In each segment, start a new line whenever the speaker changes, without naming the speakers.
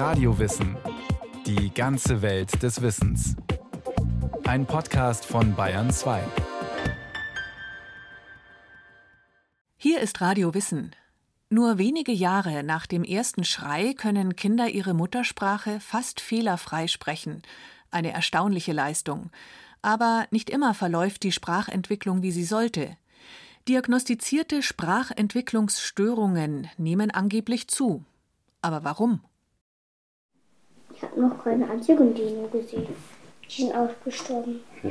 Radiowissen. Die ganze Welt des Wissens. Ein Podcast von Bayern 2.
Hier ist Radio Wissen. Nur wenige Jahre nach dem ersten Schrei können Kinder ihre Muttersprache fast fehlerfrei sprechen. Eine erstaunliche Leistung. Aber nicht immer verläuft die Sprachentwicklung, wie sie sollte. Diagnostizierte Sprachentwicklungsstörungen nehmen angeblich zu. Aber warum?
Ich habe noch keine einzigen Dino gesehen. Die sind ausgestorben.
Ja.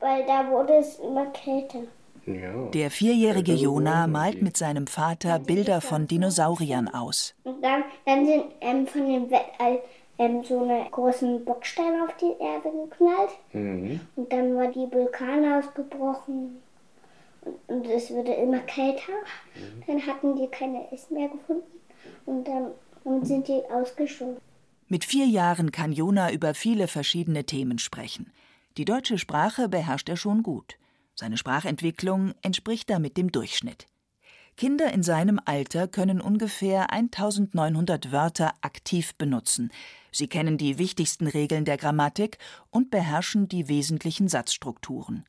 Weil da wurde es immer kälter.
Der vierjährige Jona malt mit seinem Vater Bilder von Dinosauriern aus.
Und dann, dann sind ähm, von dem Weltall ähm, so eine großen Bocksteine auf die Erde geknallt.
Mhm.
Und dann war die Vulkane ausgebrochen. Und, und es wurde immer kälter. Dann hatten die keine Essen mehr gefunden. Und dann und sind die ausgestorben.
Mit vier Jahren kann Jona über viele verschiedene Themen sprechen. Die deutsche Sprache beherrscht er schon gut. Seine Sprachentwicklung entspricht damit dem Durchschnitt. Kinder in seinem Alter können ungefähr 1900 Wörter aktiv benutzen. Sie kennen die wichtigsten Regeln der Grammatik und beherrschen die wesentlichen Satzstrukturen.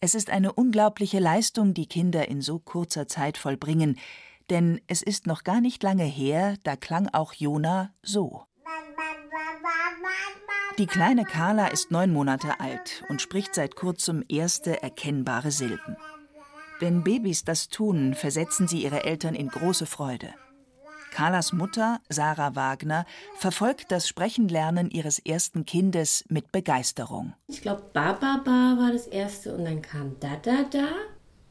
Es ist eine unglaubliche Leistung, die Kinder in so kurzer Zeit vollbringen, denn es ist noch gar nicht lange her, da klang auch Jona so. Die kleine Carla ist neun Monate alt und spricht seit kurzem erste erkennbare Silben. Wenn Babys das tun, versetzen sie ihre Eltern in große Freude. Carlas Mutter, Sarah Wagner, verfolgt das Sprechenlernen ihres ersten Kindes mit Begeisterung.
Ich glaube, Ba Ba war das erste und dann kam Da Da Da.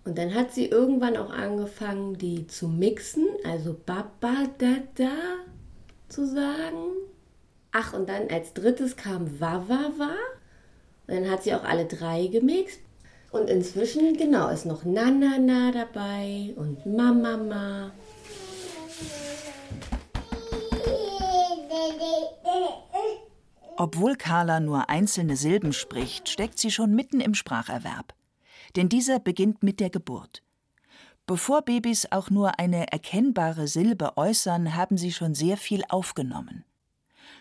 Und dann hat sie irgendwann auch angefangen, die zu mixen, also Ba Ba Da Da zu sagen. Ach, und dann als drittes kam Wa Wa Wa. Und dann hat sie auch alle drei gemixt. Und inzwischen, genau, ist noch Na Na Na dabei und Ma Ma Ma.
Obwohl Carla nur einzelne Silben spricht, steckt sie schon mitten im Spracherwerb. Denn dieser beginnt mit der Geburt. Bevor Babys auch nur eine erkennbare Silbe äußern, haben sie schon sehr viel aufgenommen.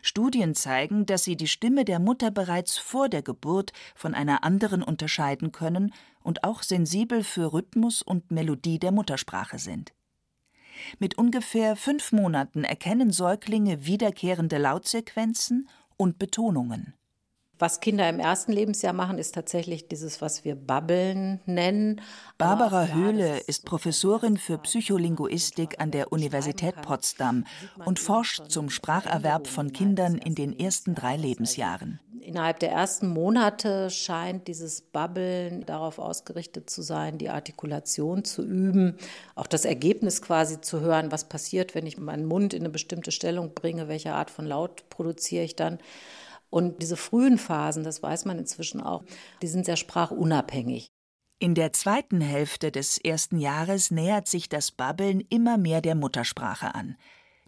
Studien zeigen, dass sie die Stimme der Mutter bereits vor der Geburt von einer anderen unterscheiden können und auch sensibel für Rhythmus und Melodie der Muttersprache sind. Mit ungefähr fünf Monaten erkennen Säuglinge wiederkehrende Lautsequenzen und Betonungen.
Was Kinder im ersten Lebensjahr machen, ist tatsächlich dieses, was wir Babbeln nennen.
Barbara Höhle ist Professorin für Psycholinguistik an der Universität Potsdam und forscht zum Spracherwerb von Kindern in den ersten drei Lebensjahren.
Innerhalb der ersten Monate scheint dieses Babbeln darauf ausgerichtet zu sein, die Artikulation zu üben, auch das Ergebnis quasi zu hören, was passiert, wenn ich meinen Mund in eine bestimmte Stellung bringe, welche Art von Laut produziere ich dann. Und diese frühen Phasen, das weiß man inzwischen auch, die sind sehr sprachunabhängig.
In der zweiten Hälfte des ersten Jahres nähert sich das Babbeln immer mehr der Muttersprache an.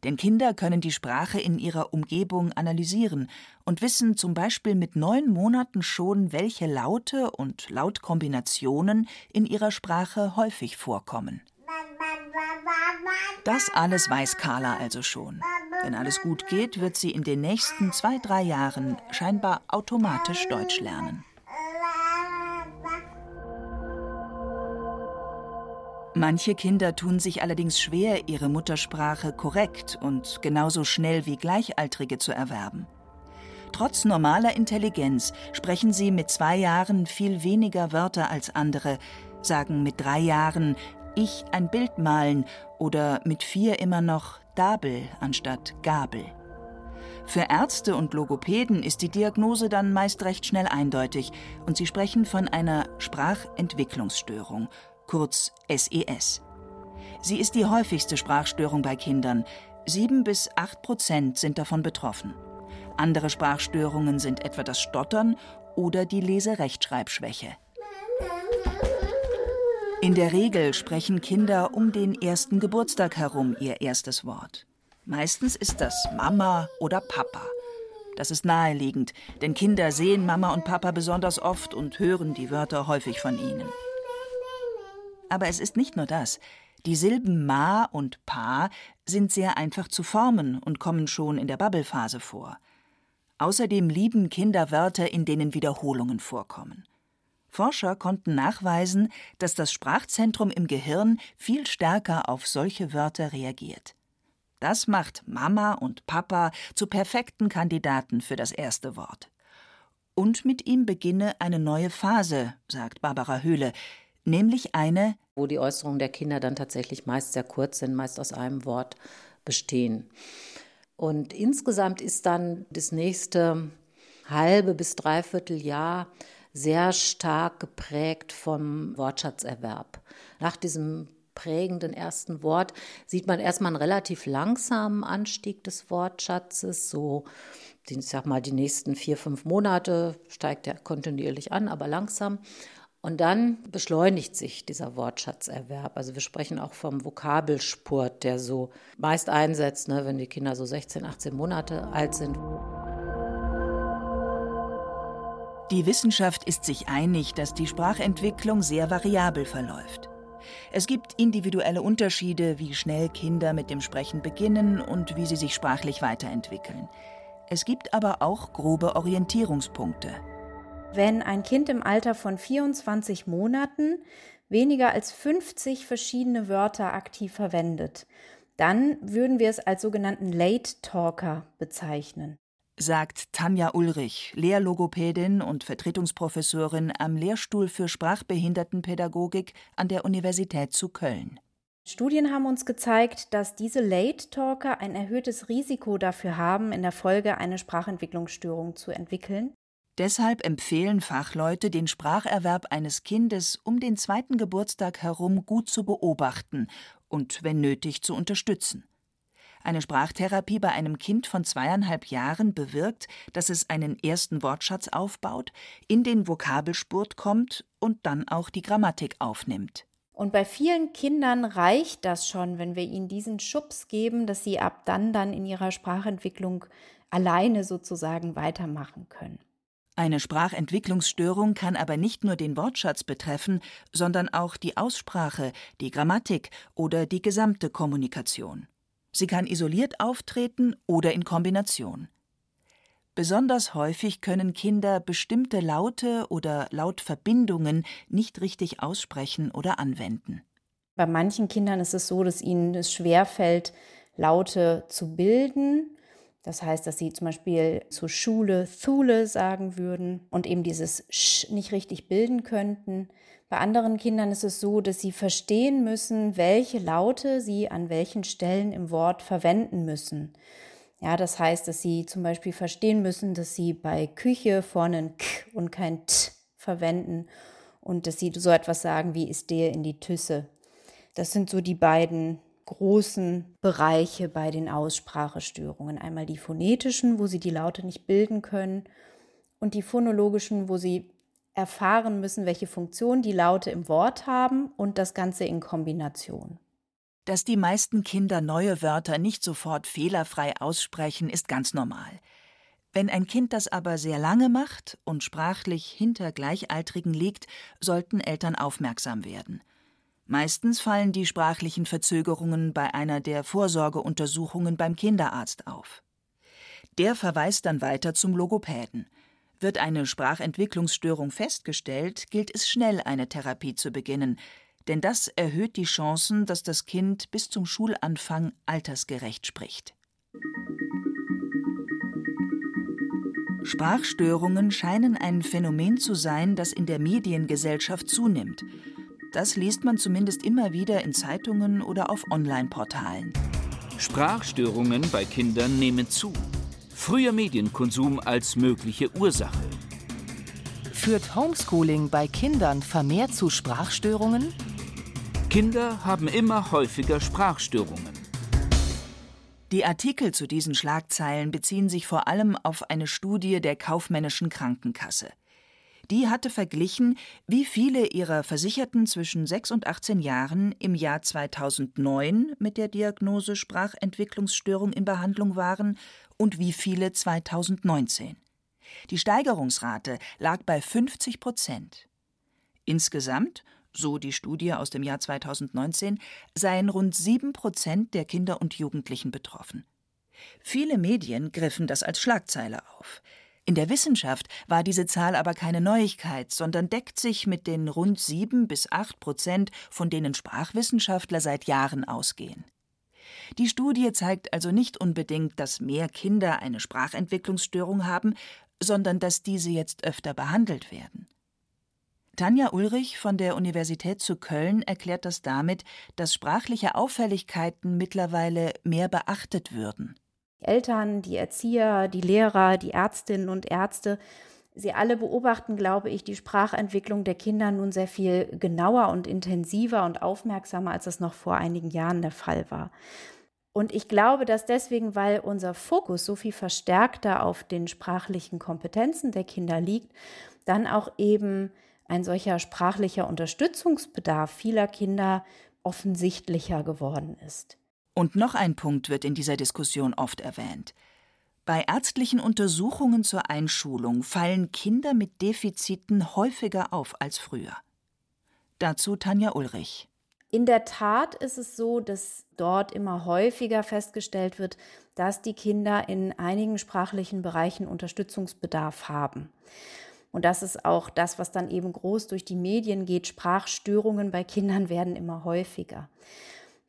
Denn Kinder können die Sprache in ihrer Umgebung analysieren und wissen zum Beispiel mit neun Monaten schon, welche Laute und Lautkombinationen in ihrer Sprache häufig vorkommen. Das alles weiß Carla also schon. Wenn alles gut geht, wird sie in den nächsten zwei, drei Jahren scheinbar automatisch Deutsch lernen. Manche Kinder tun sich allerdings schwer, ihre Muttersprache korrekt und genauso schnell wie Gleichaltrige zu erwerben. Trotz normaler Intelligenz sprechen sie mit zwei Jahren viel weniger Wörter als andere, sagen mit drei Jahren ich ein Bild malen oder mit vier immer noch Dabel anstatt Gabel. Für Ärzte und Logopäden ist die Diagnose dann meist recht schnell eindeutig und sie sprechen von einer Sprachentwicklungsstörung, kurz SES. Sie ist die häufigste Sprachstörung bei Kindern. Sieben bis acht Prozent sind davon betroffen. Andere Sprachstörungen sind etwa das Stottern oder die Leserechtschreibschwäche. In der Regel sprechen Kinder um den ersten Geburtstag herum ihr erstes Wort. Meistens ist das Mama oder Papa. Das ist naheliegend, denn Kinder sehen Mama und Papa besonders oft und hören die Wörter häufig von ihnen. Aber es ist nicht nur das. Die Silben ma und pa sind sehr einfach zu formen und kommen schon in der Babbelphase vor. Außerdem lieben Kinder Wörter, in denen Wiederholungen vorkommen. Forscher konnten nachweisen, dass das Sprachzentrum im Gehirn viel stärker auf solche Wörter reagiert. Das macht Mama und Papa zu perfekten Kandidaten für das erste Wort. Und mit ihm beginne eine neue Phase, sagt Barbara Höhle, nämlich eine,
wo die Äußerungen der Kinder dann tatsächlich meist sehr kurz sind, meist aus einem Wort bestehen. Und insgesamt ist dann das nächste halbe bis dreiviertel Jahr sehr stark geprägt vom Wortschatzerwerb. Nach diesem prägenden ersten Wort sieht man erstmal einen relativ langsamen Anstieg des Wortschatzes, so ich sag mal, die nächsten vier, fünf Monate steigt er kontinuierlich an, aber langsam. Und dann beschleunigt sich dieser Wortschatzerwerb. Also wir sprechen auch vom Vokabelspurt, der so meist einsetzt, ne, wenn die Kinder so 16, 18 Monate alt sind.
Die Wissenschaft ist sich einig, dass die Sprachentwicklung sehr variabel verläuft. Es gibt individuelle Unterschiede, wie schnell Kinder mit dem Sprechen beginnen und wie sie sich sprachlich weiterentwickeln. Es gibt aber auch grobe Orientierungspunkte.
Wenn ein Kind im Alter von 24 Monaten weniger als 50 verschiedene Wörter aktiv verwendet, dann würden wir es als sogenannten Late Talker bezeichnen.
Sagt Tanja Ulrich, Lehrlogopädin und Vertretungsprofessorin am Lehrstuhl für Sprachbehindertenpädagogik an der Universität zu Köln.
Studien haben uns gezeigt, dass diese Late Talker ein erhöhtes Risiko dafür haben, in der Folge eine Sprachentwicklungsstörung zu entwickeln
Deshalb empfehlen Fachleute, den Spracherwerb eines Kindes um den zweiten Geburtstag herum gut zu beobachten und, wenn nötig, zu unterstützen. Eine Sprachtherapie bei einem Kind von zweieinhalb Jahren bewirkt, dass es einen ersten Wortschatz aufbaut, in den Vokabelspurt kommt und dann auch die Grammatik aufnimmt.
Und bei vielen Kindern reicht das schon, wenn wir ihnen diesen Schubs geben, dass sie ab dann dann in ihrer Sprachentwicklung alleine sozusagen weitermachen können.
Eine Sprachentwicklungsstörung kann aber nicht nur den Wortschatz betreffen, sondern auch die Aussprache, die Grammatik oder die gesamte Kommunikation. Sie kann isoliert auftreten oder in Kombination. Besonders häufig können Kinder bestimmte Laute oder Lautverbindungen nicht richtig aussprechen oder anwenden.
Bei manchen Kindern ist es so, dass ihnen es schwerfällt, Laute zu bilden das heißt, dass sie zum Beispiel zur Schule Thule sagen würden und eben dieses Sch nicht richtig bilden könnten. Bei anderen Kindern ist es so, dass sie verstehen müssen, welche Laute sie an welchen Stellen im Wort verwenden müssen. Ja, das heißt, dass sie zum Beispiel verstehen müssen, dass sie bei Küche vorne ein K und kein T verwenden und dass sie so etwas sagen wie ist der in die Tüsse. Das sind so die beiden großen Bereiche bei den Aussprachestörungen. Einmal die phonetischen, wo sie die Laute nicht bilden können, und die phonologischen, wo sie erfahren müssen, welche Funktion die Laute im Wort haben und das Ganze in Kombination.
Dass die meisten Kinder neue Wörter nicht sofort fehlerfrei aussprechen, ist ganz normal. Wenn ein Kind das aber sehr lange macht und sprachlich hinter Gleichaltrigen liegt, sollten Eltern aufmerksam werden. Meistens fallen die sprachlichen Verzögerungen bei einer der Vorsorgeuntersuchungen beim Kinderarzt auf. Der verweist dann weiter zum Logopäden. Wird eine Sprachentwicklungsstörung festgestellt, gilt es schnell, eine Therapie zu beginnen, denn das erhöht die Chancen, dass das Kind bis zum Schulanfang altersgerecht spricht. Sprachstörungen scheinen ein Phänomen zu sein, das in der Mediengesellschaft zunimmt das liest man zumindest immer wieder in Zeitungen oder auf Online-Portalen.
Sprachstörungen bei Kindern nehmen zu. Früher Medienkonsum als mögliche Ursache.
Führt Homeschooling bei Kindern vermehrt zu Sprachstörungen?
Kinder haben immer häufiger Sprachstörungen.
Die Artikel zu diesen Schlagzeilen beziehen sich vor allem auf eine Studie der kaufmännischen Krankenkasse. Die hatte verglichen, wie viele ihrer Versicherten zwischen 6 und 18 Jahren im Jahr 2009 mit der Diagnose Sprachentwicklungsstörung in Behandlung waren und wie viele 2019. Die Steigerungsrate lag bei 50 Prozent. Insgesamt, so die Studie aus dem Jahr 2019, seien rund sieben Prozent der Kinder und Jugendlichen betroffen. Viele Medien griffen das als Schlagzeile auf. In der Wissenschaft war diese Zahl aber keine Neuigkeit, sondern deckt sich mit den rund sieben bis acht Prozent, von denen Sprachwissenschaftler seit Jahren ausgehen. Die Studie zeigt also nicht unbedingt, dass mehr Kinder eine Sprachentwicklungsstörung haben, sondern dass diese jetzt öfter behandelt werden. Tanja Ulrich von der Universität zu Köln erklärt das damit, dass sprachliche Auffälligkeiten mittlerweile mehr beachtet würden.
Die Eltern, die Erzieher, die Lehrer, die Ärztinnen und Ärzte, sie alle beobachten, glaube ich, die Sprachentwicklung der Kinder nun sehr viel genauer und intensiver und aufmerksamer, als es noch vor einigen Jahren der Fall war. Und ich glaube, dass deswegen, weil unser Fokus so viel verstärkter auf den sprachlichen Kompetenzen der Kinder liegt, dann auch eben ein solcher sprachlicher Unterstützungsbedarf vieler Kinder offensichtlicher geworden ist.
Und noch ein Punkt wird in dieser Diskussion oft erwähnt. Bei ärztlichen Untersuchungen zur Einschulung fallen Kinder mit Defiziten häufiger auf als früher. Dazu Tanja Ulrich.
In der Tat ist es so, dass dort immer häufiger festgestellt wird, dass die Kinder in einigen sprachlichen Bereichen Unterstützungsbedarf haben. Und das ist auch das, was dann eben groß durch die Medien geht. Sprachstörungen bei Kindern werden immer häufiger.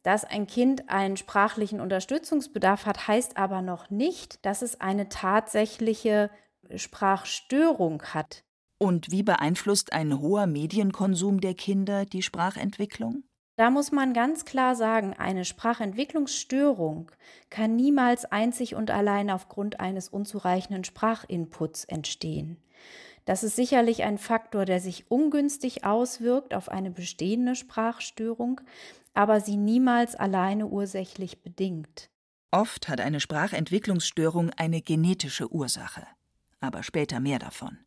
Dass ein Kind einen sprachlichen Unterstützungsbedarf hat, heißt aber noch nicht, dass es eine tatsächliche Sprachstörung hat.
Und wie beeinflusst ein hoher Medienkonsum der Kinder die Sprachentwicklung?
Da muss man ganz klar sagen, eine Sprachentwicklungsstörung kann niemals einzig und allein aufgrund eines unzureichenden Sprachinputs entstehen. Das ist sicherlich ein Faktor, der sich ungünstig auswirkt auf eine bestehende Sprachstörung, aber sie niemals alleine ursächlich bedingt.
Oft hat eine Sprachentwicklungsstörung eine genetische Ursache, aber später mehr davon.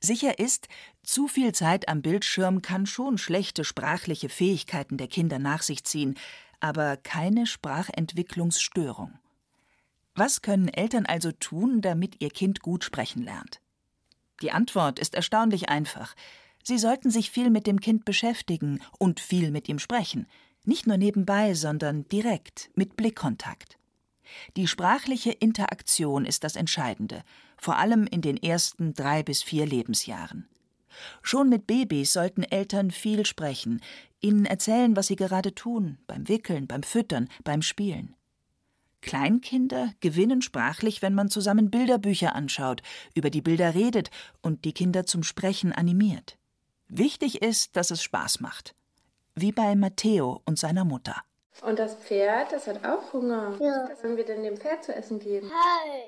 Sicher ist, zu viel Zeit am Bildschirm kann schon schlechte sprachliche Fähigkeiten der Kinder nach sich ziehen, aber keine Sprachentwicklungsstörung. Was können Eltern also tun, damit ihr Kind gut sprechen lernt? Die Antwort ist erstaunlich einfach. Sie sollten sich viel mit dem Kind beschäftigen und viel mit ihm sprechen. Nicht nur nebenbei, sondern direkt, mit Blickkontakt. Die sprachliche Interaktion ist das Entscheidende, vor allem in den ersten drei bis vier Lebensjahren. Schon mit Babys sollten Eltern viel sprechen, ihnen erzählen, was sie gerade tun, beim Wickeln, beim Füttern, beim Spielen. Kleinkinder gewinnen sprachlich, wenn man zusammen Bilderbücher anschaut, über die Bilder redet und die Kinder zum Sprechen animiert. Wichtig ist, dass es Spaß macht. Wie bei Matteo und seiner Mutter.
Und das Pferd, das hat auch Hunger.
Ja.
Was sollen wir denn dem Pferd zu essen geben?
Hi.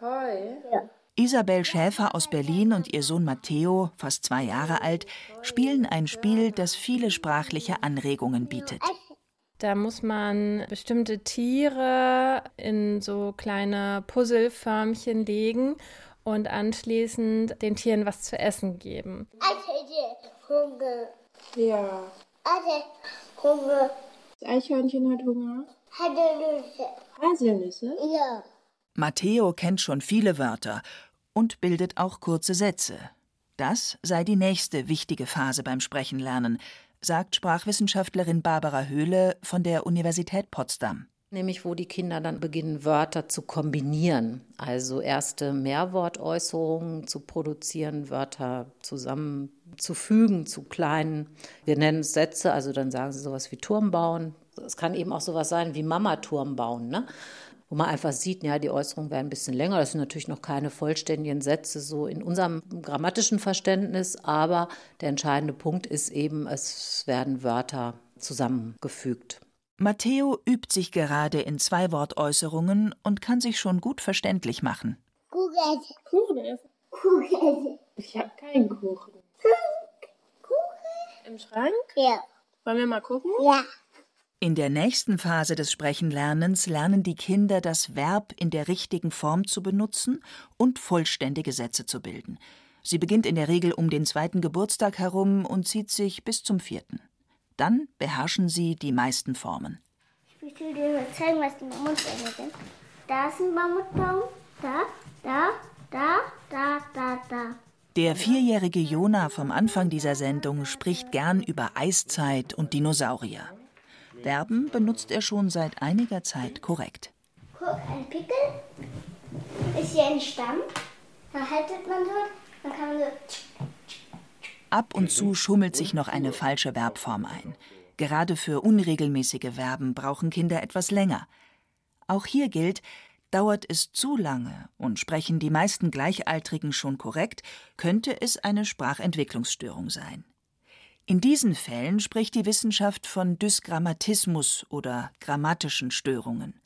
Heu?
Ja.
Isabel Schäfer aus Berlin und ihr Sohn Matteo, fast zwei Jahre alt, spielen ein Spiel, das viele sprachliche Anregungen bietet.
Da muss man bestimmte Tiere in so kleine Puzzleförmchen legen und anschließend den Tieren was zu essen geben.
Hunger.
Ja.
Hunger.
Das Eichhörnchen hat Hunger. Haselnüsse?
Ja.
Matteo kennt schon viele Wörter und bildet auch kurze Sätze. Das sei die nächste wichtige Phase beim Sprechenlernen, sagt Sprachwissenschaftlerin Barbara Höhle von der Universität Potsdam.
Nämlich, wo die Kinder dann beginnen, Wörter zu kombinieren. Also erste Mehrwortäußerungen zu produzieren, Wörter zusammenzufügen zu kleinen, wir nennen es Sätze, also dann sagen sie sowas wie Turm bauen. Es kann eben auch sowas sein wie Mama-Turm bauen, ne? wo man einfach sieht, ja, die Äußerungen werden ein bisschen länger. Das sind natürlich noch keine vollständigen Sätze so in unserem grammatischen Verständnis, aber der entscheidende Punkt ist eben, es werden Wörter zusammengefügt.
Matteo übt sich gerade in Zwei-Wortäußerungen und kann sich schon gut verständlich machen.
Kuchen.
Kuchen essen?
Kuchen.
Ich habe keinen Kuchen.
Kuchen.
Im Schrank?
Ja.
Wollen wir mal gucken?
Ja.
In der nächsten Phase des Sprechenlernens lernen die Kinder das Verb in der richtigen Form zu benutzen und vollständige Sätze zu bilden. Sie beginnt in der Regel um den zweiten Geburtstag herum und zieht sich bis zum vierten. Dann beherrschen sie die meisten Formen.
Ich will dir mal zeigen, was die Mammutbäume sind. Da ist ein Mammutbaum. Da, da, da, da, da, da.
Der vierjährige Jona vom Anfang dieser Sendung spricht gern über Eiszeit und Dinosaurier. Verben benutzt er schon seit einiger Zeit korrekt.
Guck, ein Pickel ist hier ein Stamm. Da haltet man so, dann kann man so.
Ab und zu schummelt sich noch eine falsche Verbform ein. Gerade für unregelmäßige Verben brauchen Kinder etwas länger. Auch hier gilt, dauert es zu lange und sprechen die meisten Gleichaltrigen schon korrekt, könnte es eine Sprachentwicklungsstörung sein. In diesen Fällen spricht die Wissenschaft von Dysgrammatismus oder grammatischen Störungen.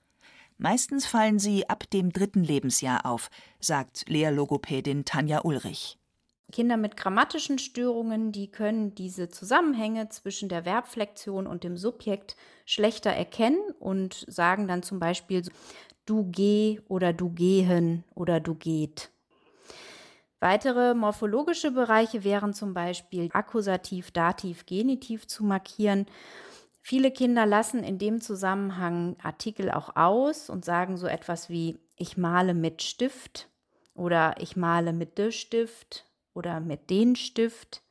Meistens fallen sie ab dem dritten Lebensjahr auf, sagt Lehrlogopädin Tanja Ulrich.
Kinder mit grammatischen Störungen, die können diese Zusammenhänge zwischen der Verbflexion und dem Subjekt schlechter erkennen und sagen dann zum Beispiel du geh oder du gehen oder du geht. Weitere morphologische Bereiche wären zum Beispiel Akkusativ, Dativ, Genitiv zu markieren. Viele Kinder lassen in dem Zusammenhang Artikel auch aus und sagen so etwas wie ich male mit Stift oder ich male mit de Stift oder mit den Stift.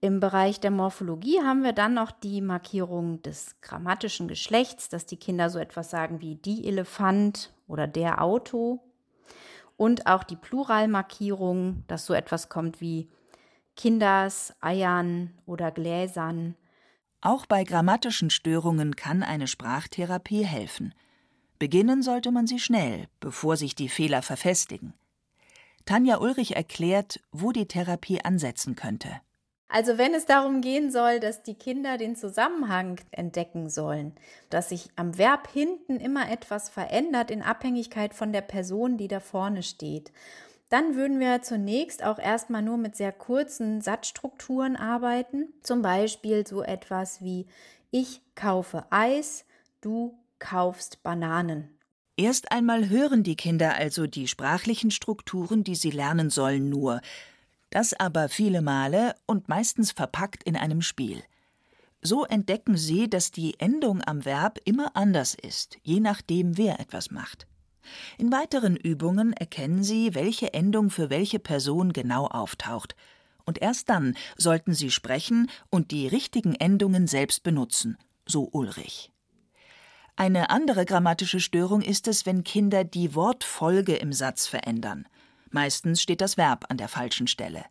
Im Bereich der Morphologie haben wir dann noch die Markierung des grammatischen Geschlechts, dass die Kinder so etwas sagen wie die Elefant oder der Auto. Und auch die Pluralmarkierung, dass so etwas kommt wie Kinders, Eiern oder Gläsern.
Auch bei grammatischen Störungen kann eine Sprachtherapie helfen. Beginnen sollte man sie schnell, bevor sich die Fehler verfestigen. Tanja Ulrich erklärt, wo die Therapie ansetzen könnte.
Also wenn es darum gehen soll, dass die Kinder den Zusammenhang entdecken sollen, dass sich am Verb hinten immer etwas verändert in Abhängigkeit von der Person, die da vorne steht, dann würden wir zunächst auch erstmal nur mit sehr kurzen Satzstrukturen arbeiten. Zum Beispiel so etwas wie ich kaufe Eis, du kaufst Bananen
Erst einmal hören die Kinder also die sprachlichen Strukturen, die sie lernen sollen, nur. Das aber viele Male und meistens verpackt in einem Spiel. So entdecken sie, dass die Endung am Verb immer anders ist, je nachdem, wer etwas macht. In weiteren Übungen erkennen sie, welche Endung für welche Person genau auftaucht. Und erst dann sollten sie sprechen und die richtigen Endungen selbst benutzen, so Ulrich. Eine andere grammatische Störung ist es, wenn Kinder die Wortfolge im Satz verändern. Meistens steht das Verb an der falschen Stelle.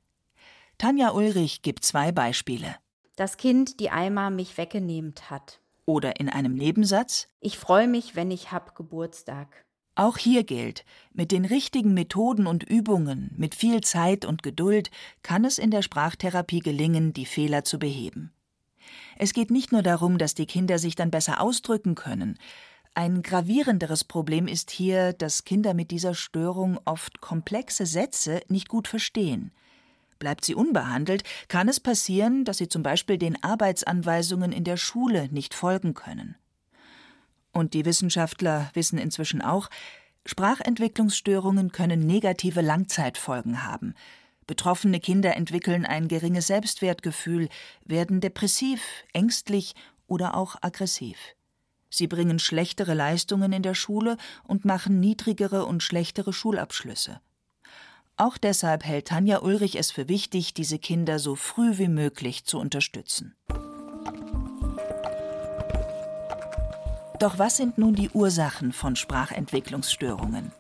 Tanja Ulrich gibt zwei Beispiele.
Das Kind, die Eimer mich weggenehmt hat.
Oder in einem Nebensatz.
Ich freue mich, wenn ich hab Geburtstag.
Auch hier gilt, mit den richtigen Methoden und Übungen, mit viel Zeit und Geduld kann es in der Sprachtherapie gelingen, die Fehler zu beheben. Es geht nicht nur darum, dass die Kinder sich dann besser ausdrücken können. Ein gravierenderes Problem ist hier, dass Kinder mit dieser Störung oft komplexe Sätze nicht gut verstehen. Bleibt sie unbehandelt, kann es passieren, dass sie zum Beispiel den Arbeitsanweisungen in der Schule nicht folgen können. Und die Wissenschaftler wissen inzwischen auch, Sprachentwicklungsstörungen können negative Langzeitfolgen haben. Betroffene Kinder entwickeln ein geringes Selbstwertgefühl, werden depressiv, ängstlich oder auch aggressiv. Sie bringen schlechtere Leistungen in der Schule und machen niedrigere und schlechtere Schulabschlüsse. Auch deshalb hält Tanja Ulrich es für wichtig, diese Kinder so früh wie möglich zu unterstützen. Doch was sind nun die Ursachen von Sprachentwicklungsstörungen?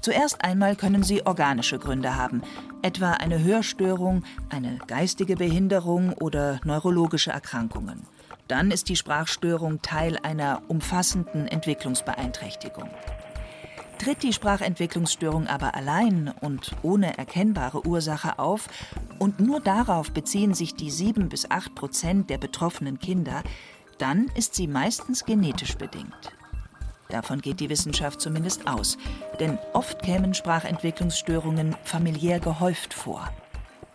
Zuerst einmal können sie organische Gründe haben, etwa eine Hörstörung, eine geistige Behinderung oder neurologische Erkrankungen. Dann ist die Sprachstörung Teil einer umfassenden Entwicklungsbeeinträchtigung. Tritt die Sprachentwicklungsstörung aber allein und ohne erkennbare Ursache auf und nur darauf beziehen sich die sieben bis acht Prozent der betroffenen Kinder, dann ist sie meistens genetisch bedingt. Davon geht die Wissenschaft zumindest aus. Denn oft kämen Sprachentwicklungsstörungen familiär gehäuft vor.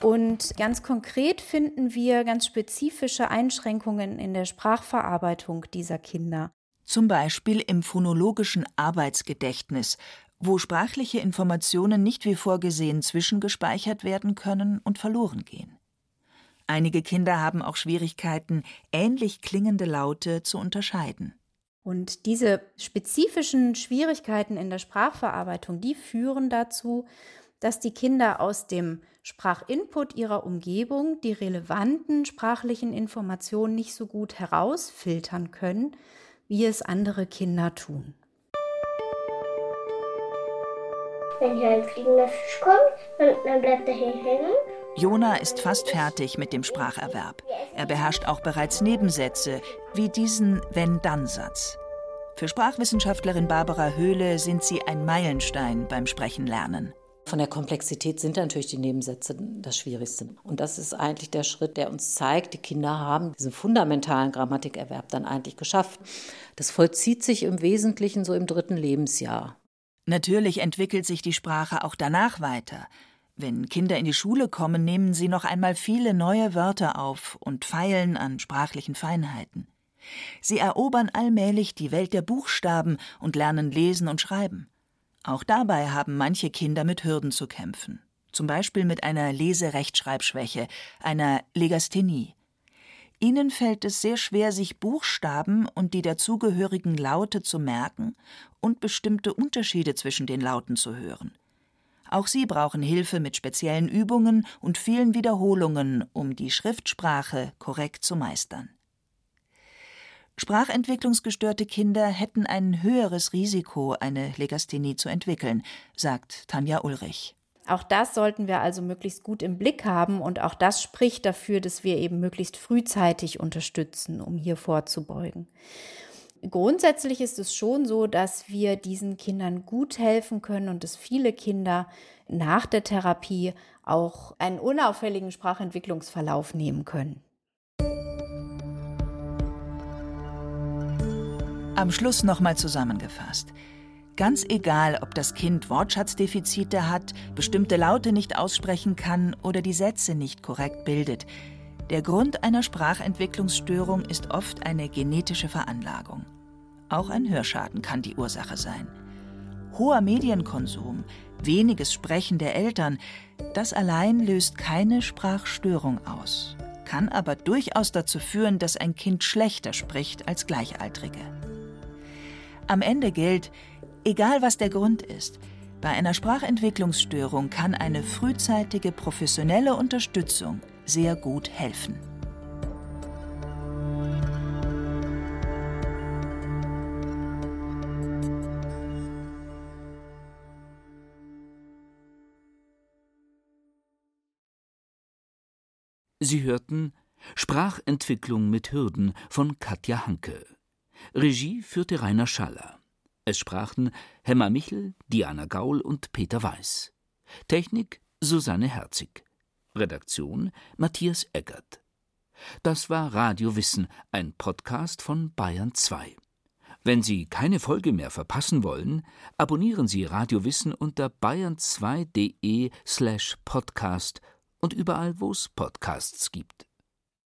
Und ganz konkret finden wir ganz spezifische Einschränkungen in der Sprachverarbeitung dieser Kinder.
Zum Beispiel im phonologischen Arbeitsgedächtnis, wo sprachliche Informationen nicht wie vorgesehen zwischengespeichert werden können und verloren gehen. Einige Kinder haben auch Schwierigkeiten, ähnlich klingende Laute zu unterscheiden.
Und diese spezifischen Schwierigkeiten in der Sprachverarbeitung, die führen dazu, dass die Kinder aus dem Sprachinput ihrer Umgebung die relevanten sprachlichen Informationen nicht so gut herausfiltern können, wie es andere Kinder tun.
Wenn hier ein fliegender Fisch kommt, dann, bleibt er hier hängen.
Jona ist fast fertig mit dem Spracherwerb. Er beherrscht auch bereits Nebensätze, wie diesen Wenn-Dann-Satz. Für Sprachwissenschaftlerin Barbara Höhle sind sie ein Meilenstein beim Sprechenlernen.
Von der Komplexität sind natürlich die Nebensätze das Schwierigste. Und das ist eigentlich der Schritt, der uns zeigt, die Kinder haben diesen fundamentalen Grammatikerwerb dann eigentlich geschafft. Das vollzieht sich im Wesentlichen so im dritten Lebensjahr.
Natürlich entwickelt sich die Sprache auch danach weiter. Wenn Kinder in die Schule kommen, nehmen sie noch einmal viele neue Wörter auf und feilen an sprachlichen Feinheiten. Sie erobern allmählich die Welt der Buchstaben und lernen lesen und schreiben. Auch dabei haben manche Kinder mit Hürden zu kämpfen, zum Beispiel mit einer Leserechtschreibschwäche, einer Legasthenie. Ihnen fällt es sehr schwer, sich Buchstaben und die dazugehörigen Laute zu merken und bestimmte Unterschiede zwischen den Lauten zu hören. Auch sie brauchen Hilfe mit speziellen Übungen und vielen Wiederholungen, um die Schriftsprache korrekt zu meistern. Sprachentwicklungsgestörte Kinder hätten ein höheres Risiko, eine Legasthenie zu entwickeln, sagt Tanja Ulrich.
Auch das sollten wir also möglichst gut im Blick haben und auch das spricht dafür, dass wir eben möglichst frühzeitig unterstützen, um hier vorzubeugen. Grundsätzlich ist es schon so, dass wir diesen Kindern gut helfen können und dass viele Kinder nach der Therapie auch einen unauffälligen Sprachentwicklungsverlauf nehmen können.
Am Schluss nochmal zusammengefasst. Ganz egal, ob das Kind Wortschatzdefizite hat, bestimmte Laute nicht aussprechen kann oder die Sätze nicht korrekt bildet. Der Grund einer Sprachentwicklungsstörung ist oft eine genetische Veranlagung. Auch ein Hörschaden kann die Ursache sein. Hoher Medienkonsum, weniges Sprechen der Eltern, das allein löst keine Sprachstörung aus, kann aber durchaus dazu führen, dass ein Kind schlechter spricht als Gleichaltrige. Am Ende gilt, egal was der Grund ist, bei einer Sprachentwicklungsstörung kann eine frühzeitige professionelle Unterstützung sehr gut helfen.
Sie hörten Sprachentwicklung mit Hürden von Katja Hanke. Regie führte Rainer Schaller. Es sprachen Hemmer Michel, Diana Gaul und Peter Weiß. Technik Susanne Herzig. Redaktion Matthias Eggert. Das war Radio Wissen, ein Podcast von Bayern 2. Wenn Sie keine Folge mehr verpassen wollen, abonnieren Sie Radio Wissen unter bayern2.de slash podcast und überall, wo es Podcasts gibt.